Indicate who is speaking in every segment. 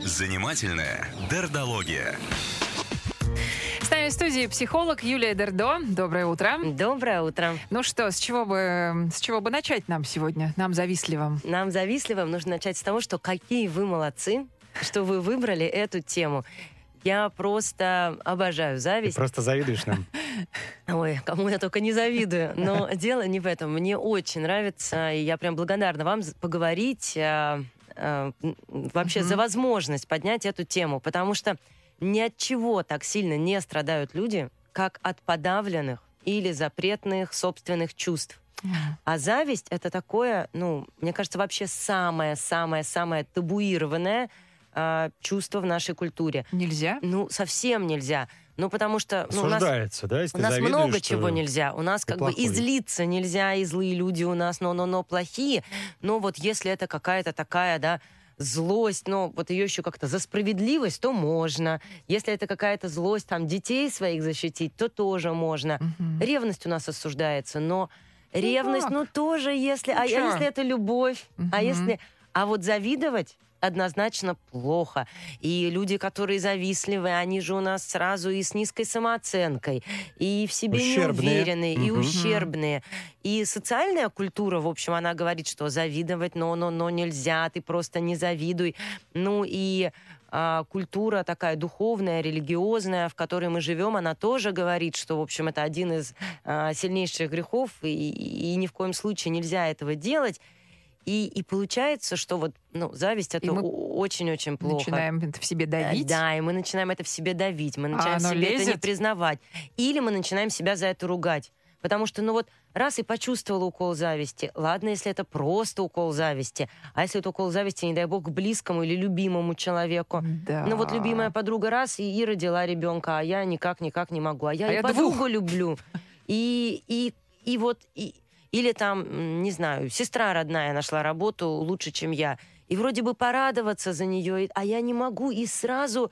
Speaker 1: Занимательная дердология.
Speaker 2: С нами в студии психолог Юлия Дердо. Доброе утро.
Speaker 3: Доброе утро.
Speaker 2: Ну что, с чего бы, с чего бы начать нам сегодня, нам завистливым?
Speaker 3: Нам завистливым нужно начать с того, что какие вы молодцы, что вы выбрали эту тему. Я просто обожаю зависть.
Speaker 4: Ты просто завидуешь нам.
Speaker 3: Ой, кому я только не завидую. Но дело не в этом. Мне очень нравится, и я прям благодарна вам поговорить а, а, вообще за возможность поднять эту тему, потому что ни от чего так сильно не страдают люди, как от подавленных или запретных собственных чувств. А зависть это такое, ну, мне кажется, вообще самое-самое-самое табуированное э, чувство в нашей культуре.
Speaker 2: Нельзя?
Speaker 3: Ну, совсем нельзя. Ну, потому что ну, у нас,
Speaker 4: да, если
Speaker 3: у нас
Speaker 4: завидуешь,
Speaker 3: много чего нельзя. У нас как бы и
Speaker 4: плохой.
Speaker 3: злиться нельзя, и злые люди у нас, но-но-но плохие. Но вот если это какая-то такая, да, злость, но вот ее еще как-то за справедливость, то можно. Если это какая-то злость, там, детей своих защитить, то тоже можно.
Speaker 2: Мгм.
Speaker 3: Ревность у нас осуждается, но ревность,
Speaker 2: так.
Speaker 3: ну тоже если... А, а
Speaker 2: чё?
Speaker 3: если это любовь? А
Speaker 2: Мгм.
Speaker 3: если... А вот завидовать однозначно плохо. И люди, которые завистливые, они же у нас сразу и с низкой самооценкой, и в себе
Speaker 4: Ущербные.
Speaker 3: неуверенные, и
Speaker 4: Мгм.
Speaker 3: ущербные. И социальная культура, в общем, она говорит, что завидовать, но, но, но нельзя, ты просто не завидуй. Ну и а, культура такая духовная, религиозная, в которой мы живем, она тоже говорит, что, в общем, это один из а, сильнейших грехов, и, и ни в коем случае нельзя этого делать. И, и получается, что вот, ну, зависть это очень-очень плохо.
Speaker 2: Начинаем это в себе
Speaker 3: Э,
Speaker 2: давить.
Speaker 3: Да, и мы начинаем это в себе давить, мы начинаем
Speaker 2: оно
Speaker 3: себе это не
Speaker 2: лезет?
Speaker 3: признавать. Или мы начинаем себя за это ругать. Потому что, ну вот, раз и почувствовала укол зависти, ладно, если это просто укол зависти, а если это укол зависти, не дай бог, к близкому или любимому человеку.
Speaker 2: Да.
Speaker 3: Ну вот любимая подруга раз и, и родила ребенка, а я никак-никак не могу. А я
Speaker 2: А
Speaker 3: и
Speaker 2: я
Speaker 3: подругу
Speaker 2: двух.
Speaker 3: люблю. И, и, и вот, и, или там, не знаю, сестра родная нашла работу лучше, чем я. И вроде бы порадоваться за нее, а я не могу. И сразу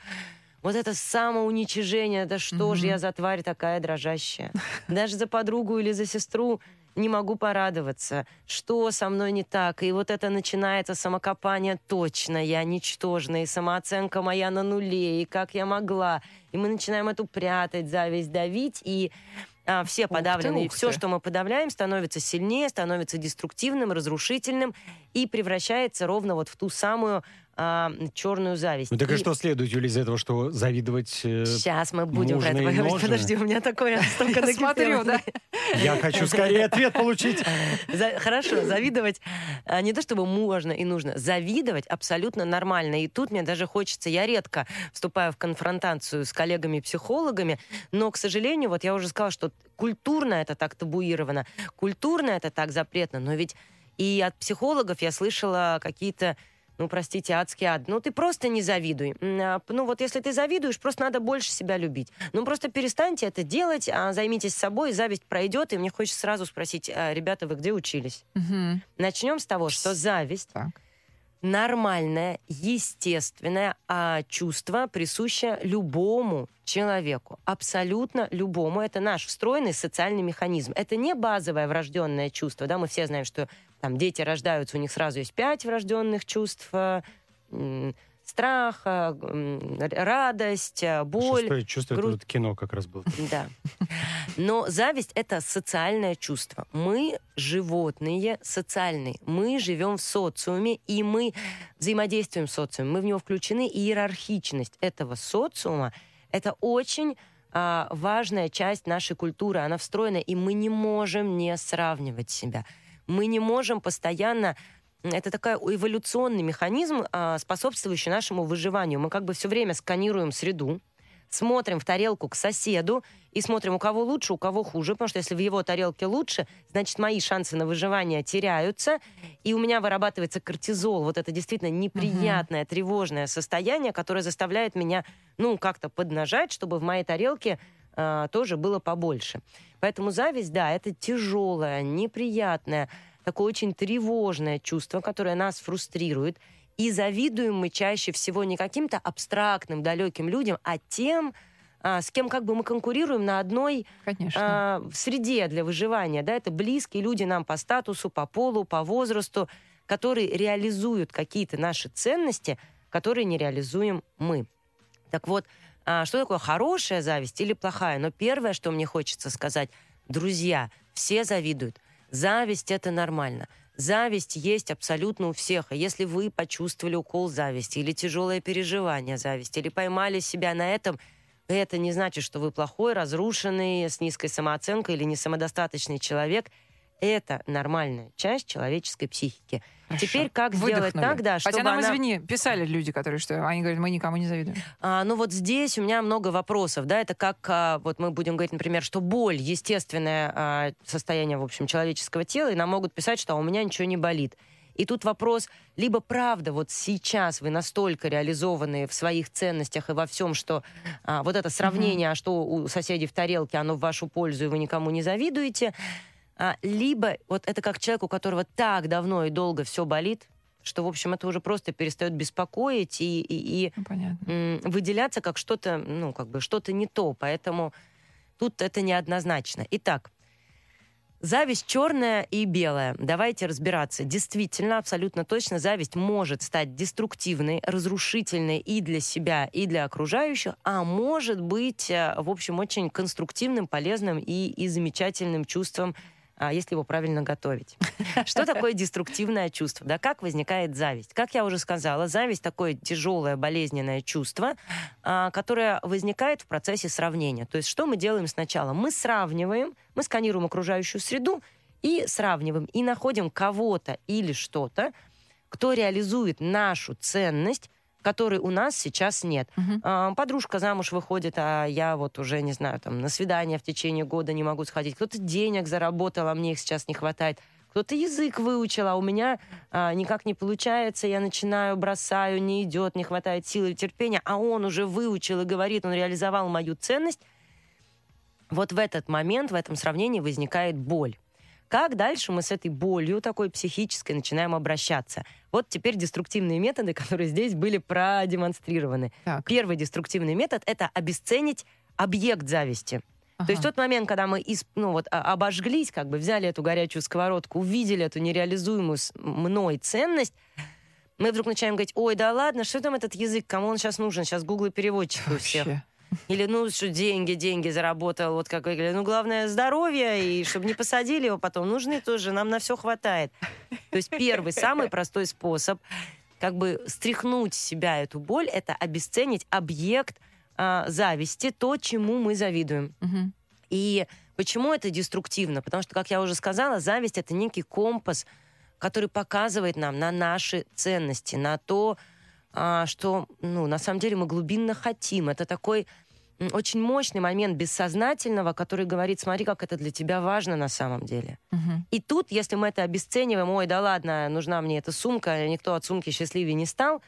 Speaker 3: вот это самоуничижение, да что же я за тварь такая дрожащая. Даже за подругу или за сестру не могу порадоваться. Что со мной не так? И вот это начинается самокопание. Точно, я ничтожна, и самооценка моя на нуле, и как я могла. И мы начинаем эту прятать, зависть давить, и а, все
Speaker 2: ты,
Speaker 3: подавлены. И
Speaker 2: ух
Speaker 3: все,
Speaker 2: ты.
Speaker 3: что мы подавляем, становится сильнее, становится деструктивным, разрушительным и превращается ровно вот в ту самую а, черную зависть.
Speaker 4: Ну так и
Speaker 3: И-
Speaker 4: что следует, Юля, из этого, что завидовать... э,
Speaker 3: Сейчас мы будем про это говорить. Подожди, у меня такое столько
Speaker 2: Я смотрю, да.
Speaker 4: Я хочу скорее ответ получить.
Speaker 3: За- Хорошо, завидовать а, не то чтобы можно и нужно, завидовать абсолютно нормально. И тут мне даже хочется, я редко вступаю в конфронтацию с коллегами-психологами, но, к сожалению, вот я уже сказала, что культурно это так табуировано, культурно это так запретно, но ведь и от психологов я слышала какие-то ну, простите, адский ад. Ну, ты просто не завидуй. А, Ну, вот если ты завидуешь, просто надо больше себя любить. Ну, просто перестаньте это делать, а займитесь собой, зависть пройдет. И мне хочется сразу спросить, а, ребята, вы где учились?
Speaker 2: Мгм.
Speaker 3: Начнем с того, что зависть
Speaker 2: Так.
Speaker 3: нормальное, естественное а, чувство, присущее любому человеку. Абсолютно любому. Это наш встроенный социальный механизм. Это не базовое врожденное чувство. Да? Мы все знаем, что там дети рождаются, у них сразу есть пять врожденных чувств. э, страх, радость, э, боль.
Speaker 4: Шестое чувство, это
Speaker 3: гру-
Speaker 4: вот кино как раз было.
Speaker 3: Да. Но зависть это социальное чувство. Мы животные социальные. Мы живем в социуме, и мы взаимодействуем с социумом. Мы в него включены, и иерархичность этого социума это очень а, важная часть нашей культуры. Она встроена, и мы не можем не сравнивать себя. Мы не можем постоянно это такой эволюционный механизм, а, способствующий нашему выживанию. Мы как бы все время сканируем среду, смотрим в тарелку к соседу и смотрим, у кого лучше, у кого хуже, потому что если в его тарелке лучше, значит, мои шансы на выживание теряются, и у меня вырабатывается кортизол, вот это действительно неприятное, тревожное состояние, которое заставляет меня, ну, как-то поднажать, чтобы в моей тарелке а, тоже было побольше. Поэтому зависть, да, это тяжелое, неприятное, такое очень тревожное чувство, которое нас фрустрирует. И завидуем мы чаще всего не каким-то абстрактным, далеким людям, а тем, а, с кем как бы мы конкурируем на одной
Speaker 2: Конечно.
Speaker 3: а, среде для выживания. Да? Это близкие люди нам по статусу, по полу, по возрасту. которые реализуют какие-то наши ценности, которые не реализуем мы. Так вот, что такое хорошая зависть или плохая? Но первое, что мне хочется сказать, друзья, все завидуют. Зависть это нормально. Зависть есть абсолютно у всех. А если вы почувствовали укол зависти или тяжелое переживание зависти, или поймали себя на этом, это не значит, что вы плохой, разрушенный, с низкой самооценкой или не самодостаточный человек. Это нормальная часть человеческой психики.
Speaker 2: Хорошо.
Speaker 3: Теперь как сделать
Speaker 2: Выдохнули.
Speaker 3: так, да, чтобы
Speaker 2: Хотя нам,
Speaker 3: она...
Speaker 2: извини, писали люди, которые что, они говорят, мы никому не завидуем.
Speaker 3: А, ну вот здесь у меня много вопросов, да, это как, а, вот мы будем говорить, например, что боль естественное а, состояние, в общем, человеческого тела, и нам могут писать, что «А у меня ничего не болит. И тут вопрос, либо правда, вот сейчас вы настолько реализованы в своих ценностях и во всем, что а, вот это сравнение, а что у соседей в тарелке, оно в вашу пользу, и вы никому не завидуете, либо вот это как человек, у которого так давно и долго все болит, что, в общем, это уже просто перестает беспокоить и, и, и
Speaker 2: Ну,
Speaker 3: выделяться как что-то, ну, как бы что-то не то. Поэтому тут это неоднозначно. Итак, зависть черная и белая. Давайте разбираться. Действительно, абсолютно точно, зависть может стать деструктивной, разрушительной и для себя, и для окружающих, а может быть, э, в общем, очень конструктивным, полезным и, и замечательным чувством а, если его правильно готовить. Что такое деструктивное чувство? Да, как возникает зависть? Как я уже сказала, зависть такое тяжелое, болезненное чувство, а, которое возникает в процессе сравнения. То есть что мы делаем сначала? Мы сравниваем, мы сканируем окружающую среду и сравниваем, и находим кого-то или что-то, кто реализует нашу ценность, которой у нас сейчас нет. А, Подружка замуж выходит, а я вот уже, не знаю, там, на свидание в течение года не могу сходить. Кто-то денег заработал, а мне их сейчас не хватает. Кто-то язык выучил, а у меня а, никак не получается, я начинаю, бросаю, не идет, не хватает силы и терпения, а он уже выучил и говорит, он реализовал мою ценность. Вот в этот момент, в этом сравнении возникает боль. Как дальше мы с этой болью такой психической начинаем обращаться? Вот теперь деструктивные методы, которые здесь были продемонстрированы.
Speaker 2: Так.
Speaker 3: Первый деструктивный метод — это обесценить объект зависти. То есть
Speaker 2: Ага.
Speaker 3: тот момент, когда мы из- ну, вот, а- обожглись, как бы взяли эту горячую сковородку, увидели эту нереализуемую мной ценность, мы вдруг начинаем говорить, ой, да ладно, что там этот язык, кому он сейчас нужен? Сейчас Google переводчик у всех.
Speaker 2: Вообще.
Speaker 3: Или, ну, что деньги, деньги заработал, вот как вы говорили. Ну, главное, здоровье, и чтобы не посадили его потом. Нужны тоже, нам на все хватает. То есть первый, самый простой способ как бы стряхнуть с себя эту боль, это обесценить объект а, зависти, то, чему мы завидуем.
Speaker 2: Мгм.
Speaker 3: И почему это деструктивно? Потому что, как я уже сказала, зависть — это некий компас, который показывает нам на наши ценности, на то, что, ну, на самом деле мы глубинно хотим. Это такой очень мощный момент бессознательного, который говорит, смотри, как это для тебя важно на самом деле.
Speaker 2: Мгм.
Speaker 3: И тут, если мы это обесцениваем, ой, да ладно, нужна мне эта сумка, никто от сумки счастливее не стал,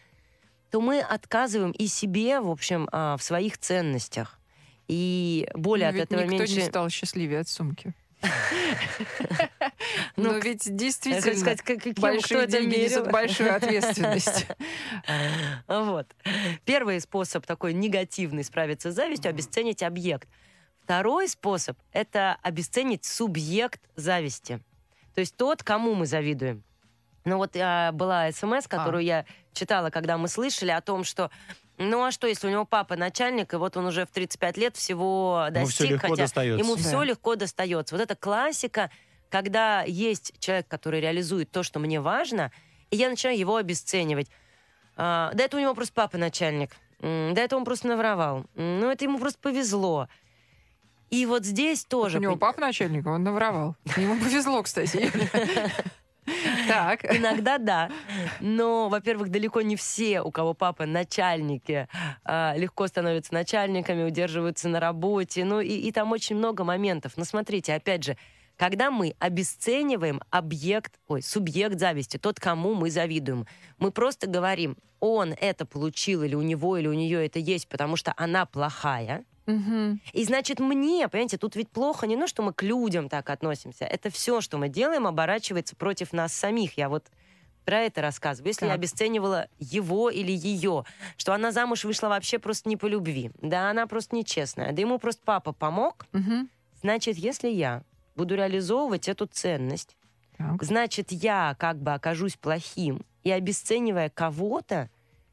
Speaker 3: то мы отказываем и себе, в общем, а, в своих ценностях. И боли
Speaker 2: Ну,
Speaker 3: от этого
Speaker 2: никто
Speaker 3: меньше...
Speaker 2: не стал счастливее от сумки.
Speaker 3: Ну,
Speaker 2: Но ведь
Speaker 3: Я хочу
Speaker 2: действительно
Speaker 3: сказать, как- каким-
Speaker 2: большие деньги несут большую ответственность.
Speaker 3: Вот. Первый способ такой негативный справиться с завистью — обесценить объект. Второй способ — это обесценить субъект зависти. То есть тот, кому мы завидуем. Ну вот а, была смс, которую я читала, когда мы слышали о том, что ну а что, если у него папа начальник, и вот он уже в 35 лет всего
Speaker 4: Ему всё
Speaker 3: достиг,
Speaker 4: легко
Speaker 3: хотя
Speaker 4: достается.
Speaker 3: ему
Speaker 2: Да.
Speaker 3: все легко достается. Вот это классика, когда есть человек, который реализует то, что мне важно, и я начинаю его обесценивать. А, да это у него просто папа начальник. Да это он просто навровал. М, Ну это ему просто повезло. И вот здесь тоже...
Speaker 2: У него папа начальник, он навровал. Ему повезло, кстати. Так.
Speaker 3: Иногда да. Но, во-первых, далеко не все, у кого папа начальники, а, легко становятся начальниками, удерживаются на работе. Ну, и, и там очень много моментов. Но смотрите, опять же, когда мы обесцениваем объект, ой, субъект зависти, тот, кому мы завидуем, мы просто говорим, он это получил, или у него, или у нее это есть, потому что она плохая,
Speaker 2: Мгм.
Speaker 3: и значит, мне, понимаете, тут ведь плохо не то, что мы к людям так относимся. Это все, что мы делаем, оборачивается против нас самих. Я вот про это рассказываю. Если я
Speaker 2: Так.
Speaker 3: обесценивала его или ее, что она замуж вышла вообще просто не по любви, да она просто нечестная, да ему просто папа помог,
Speaker 2: Мгм.
Speaker 3: значит, если я буду реализовывать эту ценность,
Speaker 2: Так.
Speaker 3: значит, я как бы окажусь плохим. И обесценивая кого-то,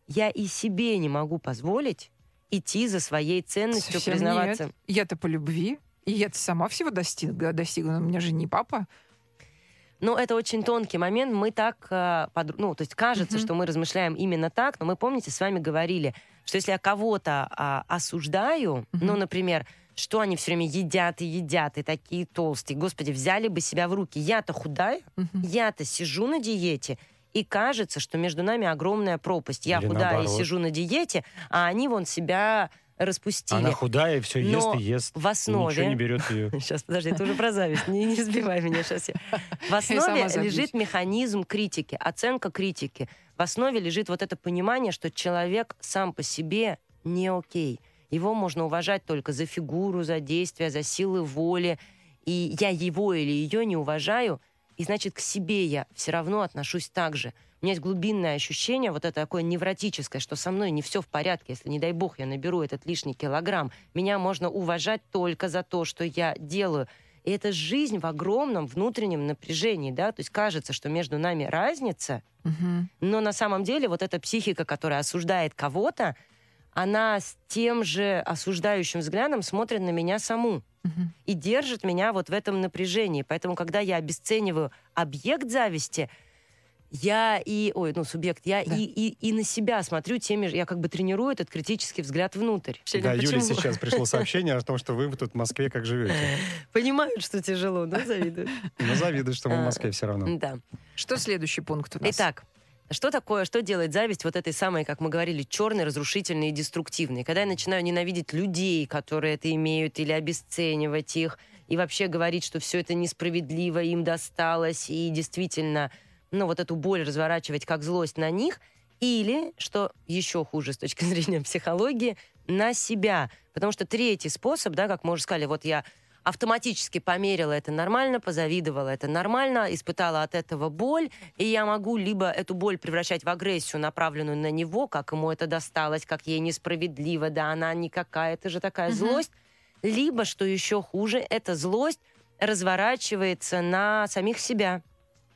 Speaker 3: я и себе не могу позволить идти за своей ценностью,
Speaker 2: Совсем
Speaker 3: признаваться.
Speaker 2: нет. Я-то по любви. И я-то сама всего достигла, достигла. У меня же не папа.
Speaker 3: Но это очень тонкий момент. Мы так, под- ну, то есть кажется,
Speaker 2: Мгм.
Speaker 3: что мы размышляем именно так, но мы, помните, с вами говорили, что если я кого-то а, осуждаю,
Speaker 2: Мгм.
Speaker 3: ну, например, что они все время едят и едят, и такие толстые, господи, взяли бы себя в руки. Я-то худая,
Speaker 2: Мгм.
Speaker 3: я-то сижу на диете, и кажется, что между нами огромная пропасть. Я
Speaker 4: Или
Speaker 3: худая и
Speaker 4: наоборот.
Speaker 3: сижу на диете, а они вон себя распустили.
Speaker 4: Она худая, все ест
Speaker 3: Но
Speaker 4: и ест.
Speaker 3: в основе-
Speaker 4: Ничего не берет ее.
Speaker 3: Сейчас, подожди, это уже про зависть. Не, не сбивай меня сейчас. В основе лежит механизм критики, оценка критики. В основе лежит вот это понимание, что человек сам по себе не окей. Его можно уважать только за фигуру, за действия, за силы воли. И я его или ее не уважаю, и значит, к себе я все равно отношусь так же. У меня есть глубинное ощущение, вот это такое невротическое, что со мной не все в порядке, если, не дай бог, я наберу этот лишний килограмм. Меня можно уважать только за то, что я делаю. И это жизнь в огромном внутреннем напряжении, да, то есть кажется, что между нами разница,
Speaker 2: Мгм.
Speaker 3: но на самом деле вот эта психика, которая осуждает кого-то, она с тем же осуждающим взглядом смотрит на меня саму и держит меня вот в этом напряжении. Поэтому, когда я обесцениваю объект зависти, я и, ой, ну, субъект, я
Speaker 2: Да.
Speaker 3: и, и, и на себя смотрю теми же, я как бы тренирую этот критический взгляд внутрь.
Speaker 4: Да, Юле
Speaker 3: Почему?
Speaker 4: сейчас пришло сообщение о том, что вы тут в Москве как живете.
Speaker 3: Понимают, что тяжело, но завидуют.
Speaker 4: Но завидую, что мы в Москве все равно.
Speaker 3: Да.
Speaker 2: Что следующий пункт у нас?
Speaker 3: Итак, что такое, что делает зависть вот этой самой, как мы говорили, черной, разрушительной и деструктивной? Когда я начинаю ненавидеть людей, которые это имеют, или обесценивать их, и вообще говорить, что все это несправедливо, им досталось, и действительно, ну, вот эту боль разворачивать как злость на них, или, что еще хуже с точки зрения психологии, на себя. Потому что третий способ, да, как мы уже сказали, вот я автоматически померила это нормально, позавидовала это нормально, испытала от этого боль, и я могу либо эту боль превращать в агрессию, направленную на него, как ему это досталось, как ей несправедливо, да, она никакая, это же такая
Speaker 2: Мгм.
Speaker 3: злость, либо, что еще хуже, эта злость разворачивается на самих себя.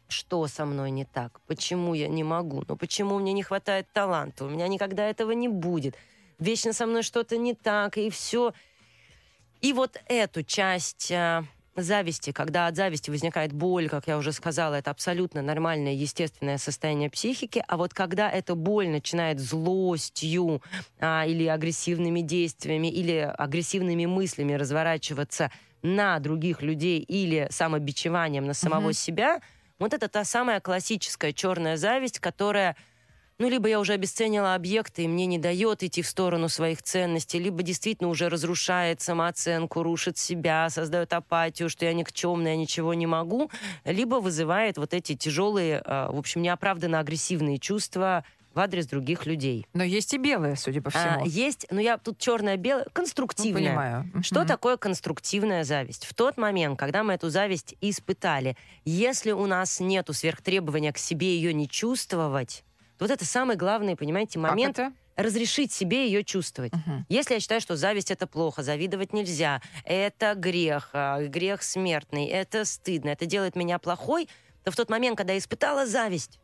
Speaker 3: Что со мной не так? Почему я не могу? Ну почему мне не хватает таланта? У меня никогда этого не будет. Вечно со мной что-то не так, и все. И вот эту часть а, зависти, когда от зависти возникает боль, как я уже сказала, это абсолютно нормальное, естественное состояние психики. А вот когда эта боль начинает злостью а, или агрессивными действиями, или агрессивными мыслями разворачиваться на других людей или самобичеванием на самого
Speaker 2: Мгм.
Speaker 3: себя, вот это та самая классическая черная зависть, которая ну, либо я уже обесценила объекты, и мне не дает идти в сторону своих ценностей, либо действительно уже разрушает самооценку, рушит себя, создает апатию, что я никчемная, ничего не могу, либо вызывает вот эти тяжелые, э, в общем, неоправданно агрессивные чувства в адрес других людей.
Speaker 2: Но есть и белое, судя по
Speaker 3: А,
Speaker 2: всему.
Speaker 3: есть, ну я тут черное-белое,
Speaker 2: Ну,
Speaker 3: конструктивное.
Speaker 2: понимаю.
Speaker 3: Что
Speaker 2: Мгм.
Speaker 3: такое конструктивная зависть? В тот момент, когда мы эту зависть испытали, если у нас нету сверхтребования к себе ее не чувствовать, вот это самый главный, понимаете,
Speaker 2: Как
Speaker 3: момент
Speaker 2: это?
Speaker 3: разрешить себе ее чувствовать.
Speaker 2: Мгм.
Speaker 3: Если я считаю, что зависть это плохо, завидовать нельзя, это грех, а, грех смертный, это стыдно, это делает меня плохой, то в тот момент, когда я испытала зависть,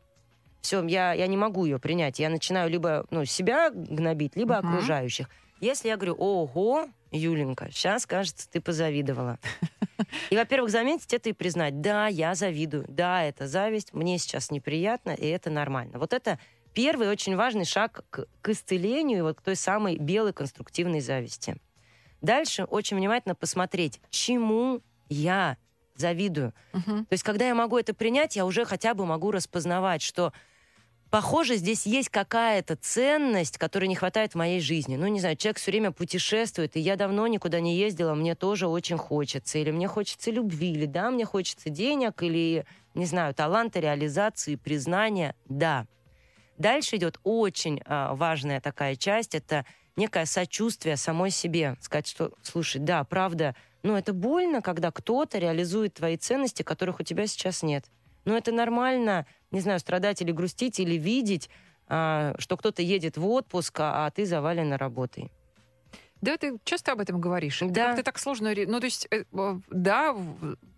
Speaker 3: все, я, я не могу ее принять. Я начинаю либо ну, себя гнобить, либо
Speaker 2: Мгм.
Speaker 3: окружающих. Если я говорю, ого, Юленька, сейчас, кажется, ты позавидовала. И, во-первых, заметить это и признать, да, я завидую, да, это зависть, мне сейчас неприятно, и это нормально. Вот это первый очень важный шаг к, к исцелению, и вот к той самой белой конструктивной зависти. Дальше очень внимательно посмотреть, чему я завидую.
Speaker 2: Мгм.
Speaker 3: То есть, когда я могу это принять, я уже хотя бы могу распознавать, что Похоже, здесь есть какая-то ценность, которой не хватает в моей жизни. Ну, не знаю, человек все время путешествует, и я давно никуда не ездила, мне тоже очень хочется. Или мне хочется любви, или да, мне хочется денег, или, не знаю, таланта, реализации, признания. Да. Дальше идет очень а, важная такая часть, это некое сочувствие самой себе. Сказать, что, слушай, да, правда, ну это больно, когда кто-то реализует твои ценности, которых у тебя сейчас нет. Но это нормально, не знаю, страдать или грустить, или видеть, а, что кто-то едет в отпуск, а ты завалена работой.
Speaker 2: Да, ты часто об этом говоришь.
Speaker 3: Да.
Speaker 2: как-то так сложно. Ну, то есть, э, да,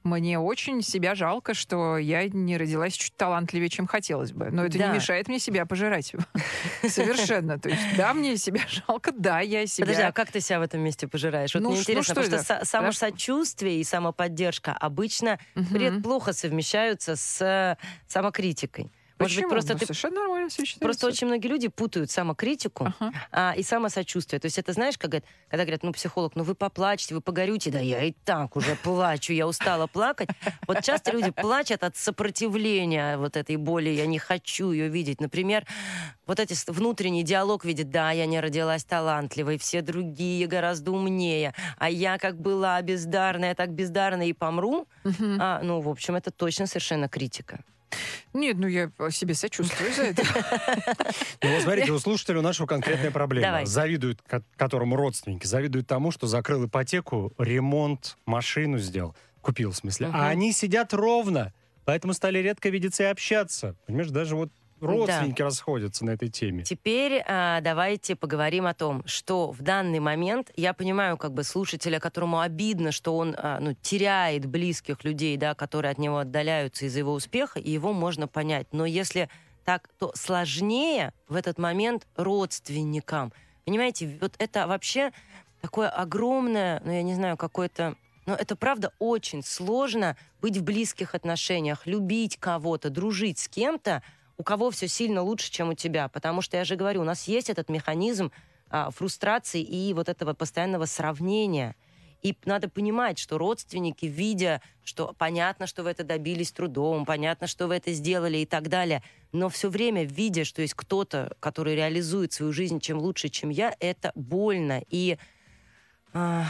Speaker 2: мне очень себя жалко, что я не родилась чуть талантливее, чем хотелось бы. Но это
Speaker 3: Да.
Speaker 2: не мешает мне себя пожирать. Совершенно. То есть, да, мне себя жалко, да, я себя...
Speaker 3: Подожди, а как ты себя в этом месте пожираешь? Вот
Speaker 2: Ну,
Speaker 3: мне
Speaker 2: ну
Speaker 3: интересно,
Speaker 2: что
Speaker 3: потому что
Speaker 2: это?
Speaker 3: са- самосочувствие и самоподдержка обычно вред плохо совмещаются с э, Может
Speaker 2: Почему?
Speaker 3: быть, просто
Speaker 2: Ну,
Speaker 3: ты
Speaker 2: совершенно нормально сочетается.
Speaker 3: Просто очень многие люди путают самокритику
Speaker 2: Ага.
Speaker 3: а, и самосочувствие. То есть это знаешь, как, говорят- когда говорят, ну, психолог, ну вы поплачете, вы погорюте, да я и так уже плачу, я устала плакать. Вот часто люди плачут от сопротивления вот этой боли, я не хочу ее видеть. Например, вот эти с- внутренний диалог видит, да, я не родилась талантливой, все другие гораздо умнее, а я как была бездарная, так бездарная и помру. А, ну, в общем, это точно совершенно критика.
Speaker 2: Нет, ну я себе сочувствую за это.
Speaker 4: Ну, вот смотрите, у слушателя у нашего конкретная проблема. Завидуют, ко- которому родственники, завидуют тому, что закрыл ипотеку, ремонт, машину сделал. Купил, в смысле. А они сидят ровно, поэтому стали редко видеться и общаться. Понимаешь, даже вот родственники расходятся на этой теме.
Speaker 3: Теперь а, давайте поговорим о том, что в данный момент я понимаю, как бы слушателя, которому обидно, что он а, ну, теряет близких людей, да, которые от него отдаляются из-за его успеха, и его можно понять. Но если так, то сложнее в этот момент родственникам. Понимаете, вот это вообще такое огромное, ну я не знаю, какое-то но это правда очень сложно быть в близких отношениях, любить кого-то, дружить с кем-то, у кого все сильно лучше, чем у тебя. Потому что я же говорю, у нас есть этот механизм а, фрустрации и вот этого постоянного сравнения. И надо понимать, что родственники, видя, что понятно, что вы это добились трудом, понятно, что вы это сделали и так далее, но все время видя, что есть кто-то, который реализует свою жизнь чем лучше, чем я, это больно. И а,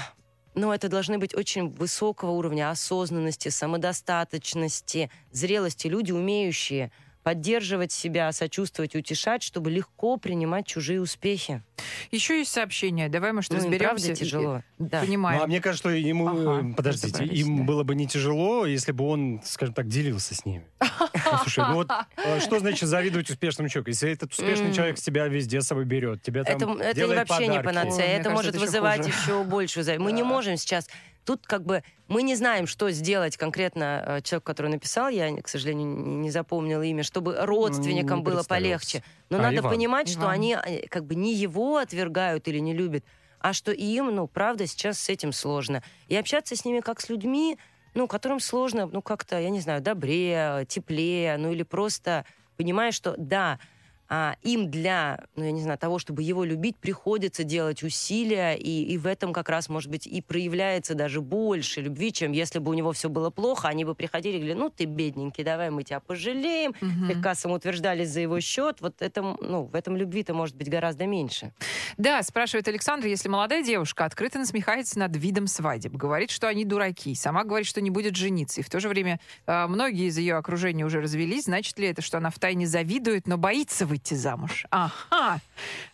Speaker 3: ну, это должны быть очень высокого уровня осознанности, самодостаточности, зрелости. Люди, умеющие поддерживать себя, сочувствовать, утешать, чтобы легко принимать чужие успехи.
Speaker 2: Еще есть сообщение. Давай, может,
Speaker 3: Ну,
Speaker 2: разберемся.
Speaker 3: правда тяжело. Да.
Speaker 2: Понимаем.
Speaker 4: Ну, а мне кажется, что ему,
Speaker 2: Ага,
Speaker 4: подождите, им
Speaker 2: да.
Speaker 4: было бы не тяжело, если бы он, скажем так, делился с ними. Слушай, ну вот э, что значит завидовать успешному человеку? Если этот успешный человек тебя везде с собой берет, тебя там
Speaker 3: Это, вообще не панацея. Это может вызывать еще большую зависть. Мы не можем сейчас... Тут как бы мы не знаем, что сделать конкретно э, человек, который написал, я, к сожалению, не запомнила имя, чтобы родственникам
Speaker 4: не
Speaker 3: было полегче. Но
Speaker 4: А,
Speaker 3: надо
Speaker 4: Иван.
Speaker 3: понимать, что
Speaker 2: Иван.
Speaker 3: они э, как бы не его отвергают или не любят, а что им, ну, правда, сейчас с этим сложно. И общаться с ними как с людьми, ну, которым сложно, ну, как-то, я не знаю, добрее, теплее, ну, или просто понимая, что да, а, им для, ну, я не знаю, того, чтобы его любить, приходится делать усилия, и, и в этом как раз, может быть, и проявляется даже больше любви, чем если бы у него все было плохо, они бы приходили и говорили, ну, ты бедненький, давай мы тебя пожалеем,
Speaker 2: Мгм.
Speaker 3: слегка самоутверждались за его счет, вот это, ну, в этом любви-то может быть гораздо меньше.
Speaker 2: Да, спрашивает Александр, если молодая девушка открыто насмехается над видом свадеб, говорит, что они дураки, сама говорит, что не будет жениться, и в то же время э, многие из ее окружения уже развелись, значит ли это, что она втайне завидует, но боится выйти замуж? Ага,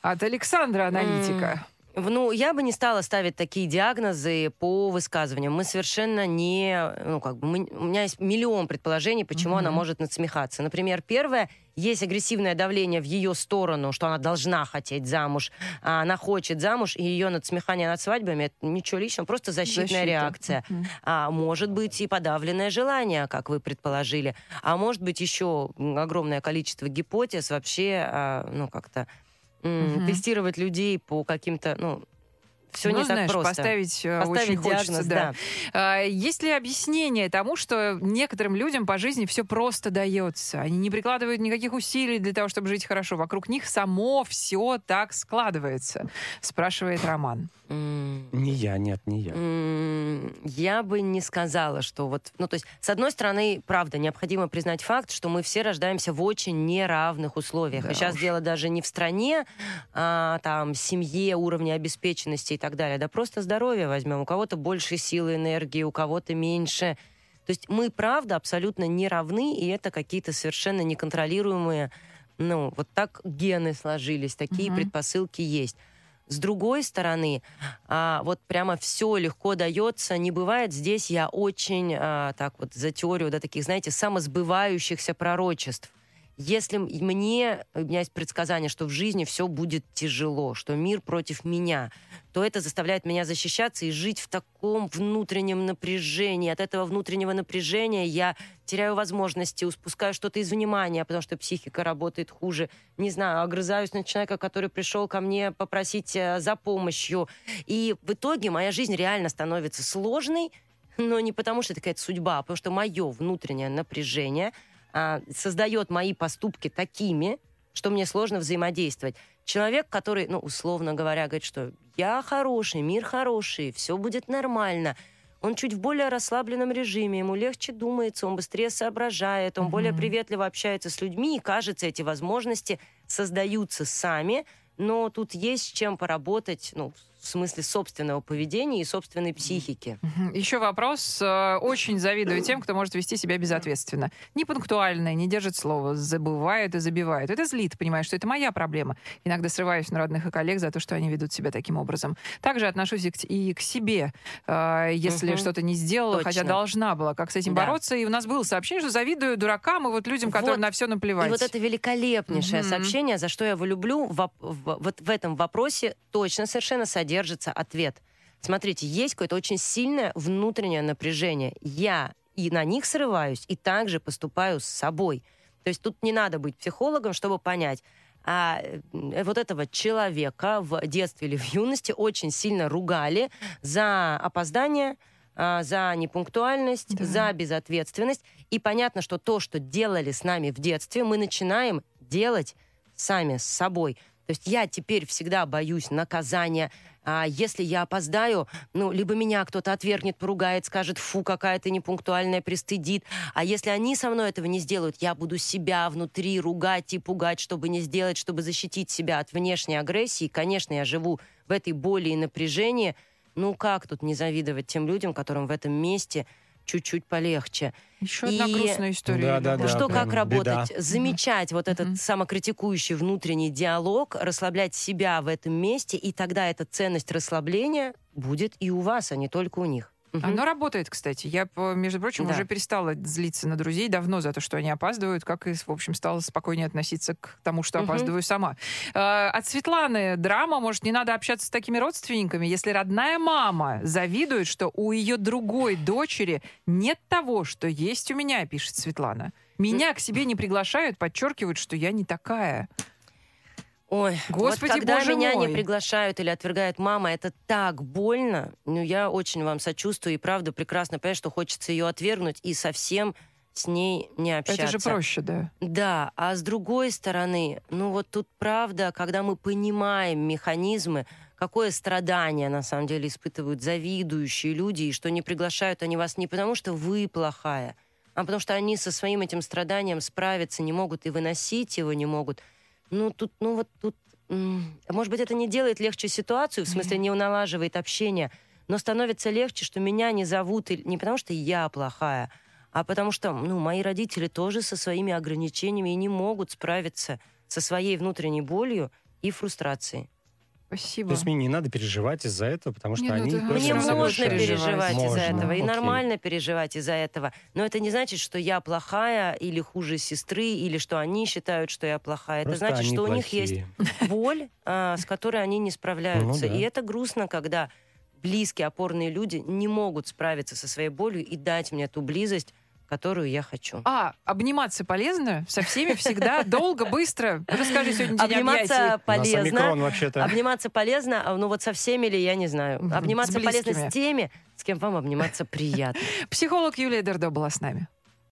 Speaker 2: от Александра аналитика.
Speaker 3: Ну, я бы не стала ставить такие диагнозы по высказываниям. Мы совершенно не... Ну, как бы, мы- у меня есть миллион предположений, почему она
Speaker 2: Мгм.
Speaker 3: может насмехаться. Например, первое, есть агрессивное давление в ее сторону, что она должна хотеть замуж, а она хочет замуж, и ее надсмехание над свадьбами, это ничего личного, просто защитная
Speaker 2: Защита.
Speaker 3: реакция.
Speaker 2: Мгм.
Speaker 3: А может быть и подавленное желание, как вы предположили. А может быть еще огромное количество гипотез вообще, а, ну, как-то
Speaker 2: Мгм.
Speaker 3: тестировать людей по каким-то, ну, все
Speaker 2: Ну,
Speaker 3: не
Speaker 2: знаешь,
Speaker 3: так просто.
Speaker 2: поставить, э,
Speaker 3: Поставить
Speaker 2: очень хочется,
Speaker 3: диагноз,
Speaker 2: да.
Speaker 3: да.
Speaker 2: А, Есть ли объяснение тому, что некоторым людям по жизни все просто дается? Они не прикладывают никаких усилий для того, чтобы жить хорошо. Вокруг них само все так складывается, спрашивает Роман.
Speaker 4: Не я, нет, не я.
Speaker 3: Я бы не сказала, что вот... Ну, то есть, с одной стороны, правда, необходимо признать факт, что мы все рождаемся в очень неравных условиях.
Speaker 2: Да
Speaker 3: и сейчас
Speaker 2: уж.
Speaker 3: дело даже не в стране, а, там, семье, уровне обеспеченности и так далее, да просто здоровье возьмем. У кого-то больше силы, энергии, у кого-то меньше. То есть мы, правда, абсолютно не равны, и это какие-то совершенно неконтролируемые, ну, вот так гены сложились, такие
Speaker 2: Мгм.
Speaker 3: предпосылки есть. С другой стороны, а, вот прямо все легко дается. Не бывает здесь я очень а, так вот за теорию да, таких, знаете, самосбывающихся пророчеств. Если мне, у меня есть предсказание, что в жизни все будет тяжело, что мир против меня, то это заставляет меня защищаться и жить в таком внутреннем напряжении. От этого внутреннего напряжения я теряю возможности, успускаю что-то из внимания, потому что психика работает хуже. Не знаю, огрызаюсь на человека, который пришел ко мне попросить э, за помощью. И в итоге моя жизнь реально становится сложной, но не потому, что это какая-то судьба, а потому что мое внутреннее напряжение а, создает мои поступки такими, что мне сложно взаимодействовать. Человек, который, ну, условно говоря, говорит, что я хороший, мир хороший, все будет нормально. Он чуть в более расслабленном режиме, ему легче думается, он быстрее соображает, он более приветливо общается с людьми, и кажется, эти возможности создаются сами, но тут есть с чем поработать, ну, в смысле собственного поведения и собственной психики.
Speaker 2: Еще вопрос. Э, Очень завидую тем, кто может вести себя безответственно. Непунктуально, не держит слова, забывает и забивает. Это злит, понимаешь, что это моя проблема. Иногда срываюсь на родных и коллег за то, что они ведут себя таким образом. Также отношусь и к, себе, э, если
Speaker 3: Мгм.
Speaker 2: что-то не сделала,
Speaker 3: Точно.
Speaker 2: хотя должна была. Как с этим
Speaker 3: Да.
Speaker 2: бороться? И у нас было сообщение, что завидую дуракам и вот людям, которые
Speaker 3: Вот.
Speaker 2: на все наплевать.
Speaker 3: И вот это великолепнейшее
Speaker 2: Мгм.
Speaker 3: сообщение, за что я его люблю, в, в- вот в этом вопросе точно совершенно содержится ответ. Смотрите, есть какое-то очень сильное внутреннее напряжение. Я и на них срываюсь, и также поступаю с собой. То есть тут не надо быть психологом, чтобы понять. А э, вот этого человека в детстве или в юности очень сильно ругали за опоздание, а, за непунктуальность,
Speaker 2: Да.
Speaker 3: за безответственность. И понятно, что то, что делали с нами в детстве, мы начинаем делать сами с собой. То есть я теперь всегда боюсь наказания. А если я опоздаю, ну, либо меня кто-то отвергнет, поругает, скажет, фу, какая ты непунктуальная, пристыдит. А если они со мной этого не сделают, я буду себя внутри ругать и пугать, чтобы не сделать, чтобы защитить себя от внешней агрессии. Конечно, я живу в этой боли и напряжении. Ну, как тут не завидовать тем людям, которым в этом месте чуть-чуть полегче?
Speaker 2: Еще одна
Speaker 3: и-
Speaker 2: грустная история.
Speaker 4: Да, да, да.
Speaker 3: что,
Speaker 4: прям
Speaker 3: как работать?
Speaker 4: беда.
Speaker 3: Замечать вот этот самокритикующий внутренний диалог, расслаблять себя в этом месте, и тогда эта ценность расслабления будет и у вас, а не только у них. Мгм.
Speaker 2: Оно работает, кстати. Я, между прочим,
Speaker 3: Да.
Speaker 2: уже перестала злиться на друзей давно за то, что они опаздывают, как и, в общем, стала спокойнее относиться к тому, что
Speaker 3: Мгм.
Speaker 2: опаздываю сама. Э, От Светланы драма, может, не надо общаться с такими родственниками, если родная мама завидует, что у ее другой дочери нет того, что есть у меня, пишет Светлана. Меня к себе не приглашают, подчеркивают, что я не такая.
Speaker 3: Ой,
Speaker 2: Господи,
Speaker 3: вот когда
Speaker 2: боже
Speaker 3: меня
Speaker 2: мой.
Speaker 3: не приглашают или отвергает мама, это так больно. Ну, я очень вам сочувствую и правда прекрасно понимаю, что хочется ее отвергнуть и совсем с ней не общаться.
Speaker 2: Это же проще, да.
Speaker 3: Да, а с другой стороны, ну вот тут правда, когда мы понимаем механизмы, какое страдание на самом деле испытывают завидующие люди, и что не приглашают они вас не потому, что вы плохая, а потому что они со своим этим страданием справиться не могут и выносить его не могут. Ну тут, ну вот тут, может быть, это не делает легче ситуацию, в смысле не налаживает общение, но становится легче, что меня не зовут не потому, что я плохая, а потому что, ну, мои родители тоже со своими ограничениями и не могут справиться со своей внутренней болью и фрустрацией.
Speaker 2: Спасибо.
Speaker 4: То есть мне не надо переживать из-за этого, потому что
Speaker 2: Не, ну
Speaker 4: они
Speaker 2: это
Speaker 4: тоже
Speaker 3: Мне можно
Speaker 2: переживать.
Speaker 3: переживать из-за
Speaker 4: Можно,
Speaker 3: этого, и
Speaker 4: окей.
Speaker 3: нормально переживать из-за этого. Но это не значит, что я плохая или хуже сестры, или что они считают, что я плохая. Это
Speaker 4: Просто
Speaker 3: значит,
Speaker 4: они
Speaker 3: что у них есть
Speaker 4: плохие.
Speaker 3: боль, а, с которой они не справляются.
Speaker 4: Ну да.
Speaker 3: И это грустно, когда близкие, опорные люди не могут справиться со своей болью и дать мне ту близость, которую я хочу.
Speaker 2: А, обниматься полезно? Со всеми всегда? Долго, быстро? Расскажи сегодня день
Speaker 3: Обниматься полезно.
Speaker 4: вообще-то.
Speaker 3: Обниматься полезно, а, ну вот со всеми ли, я не знаю. Обниматься полезно с теми, с кем вам обниматься приятно.
Speaker 2: Психолог Юлия Дердо была с нами.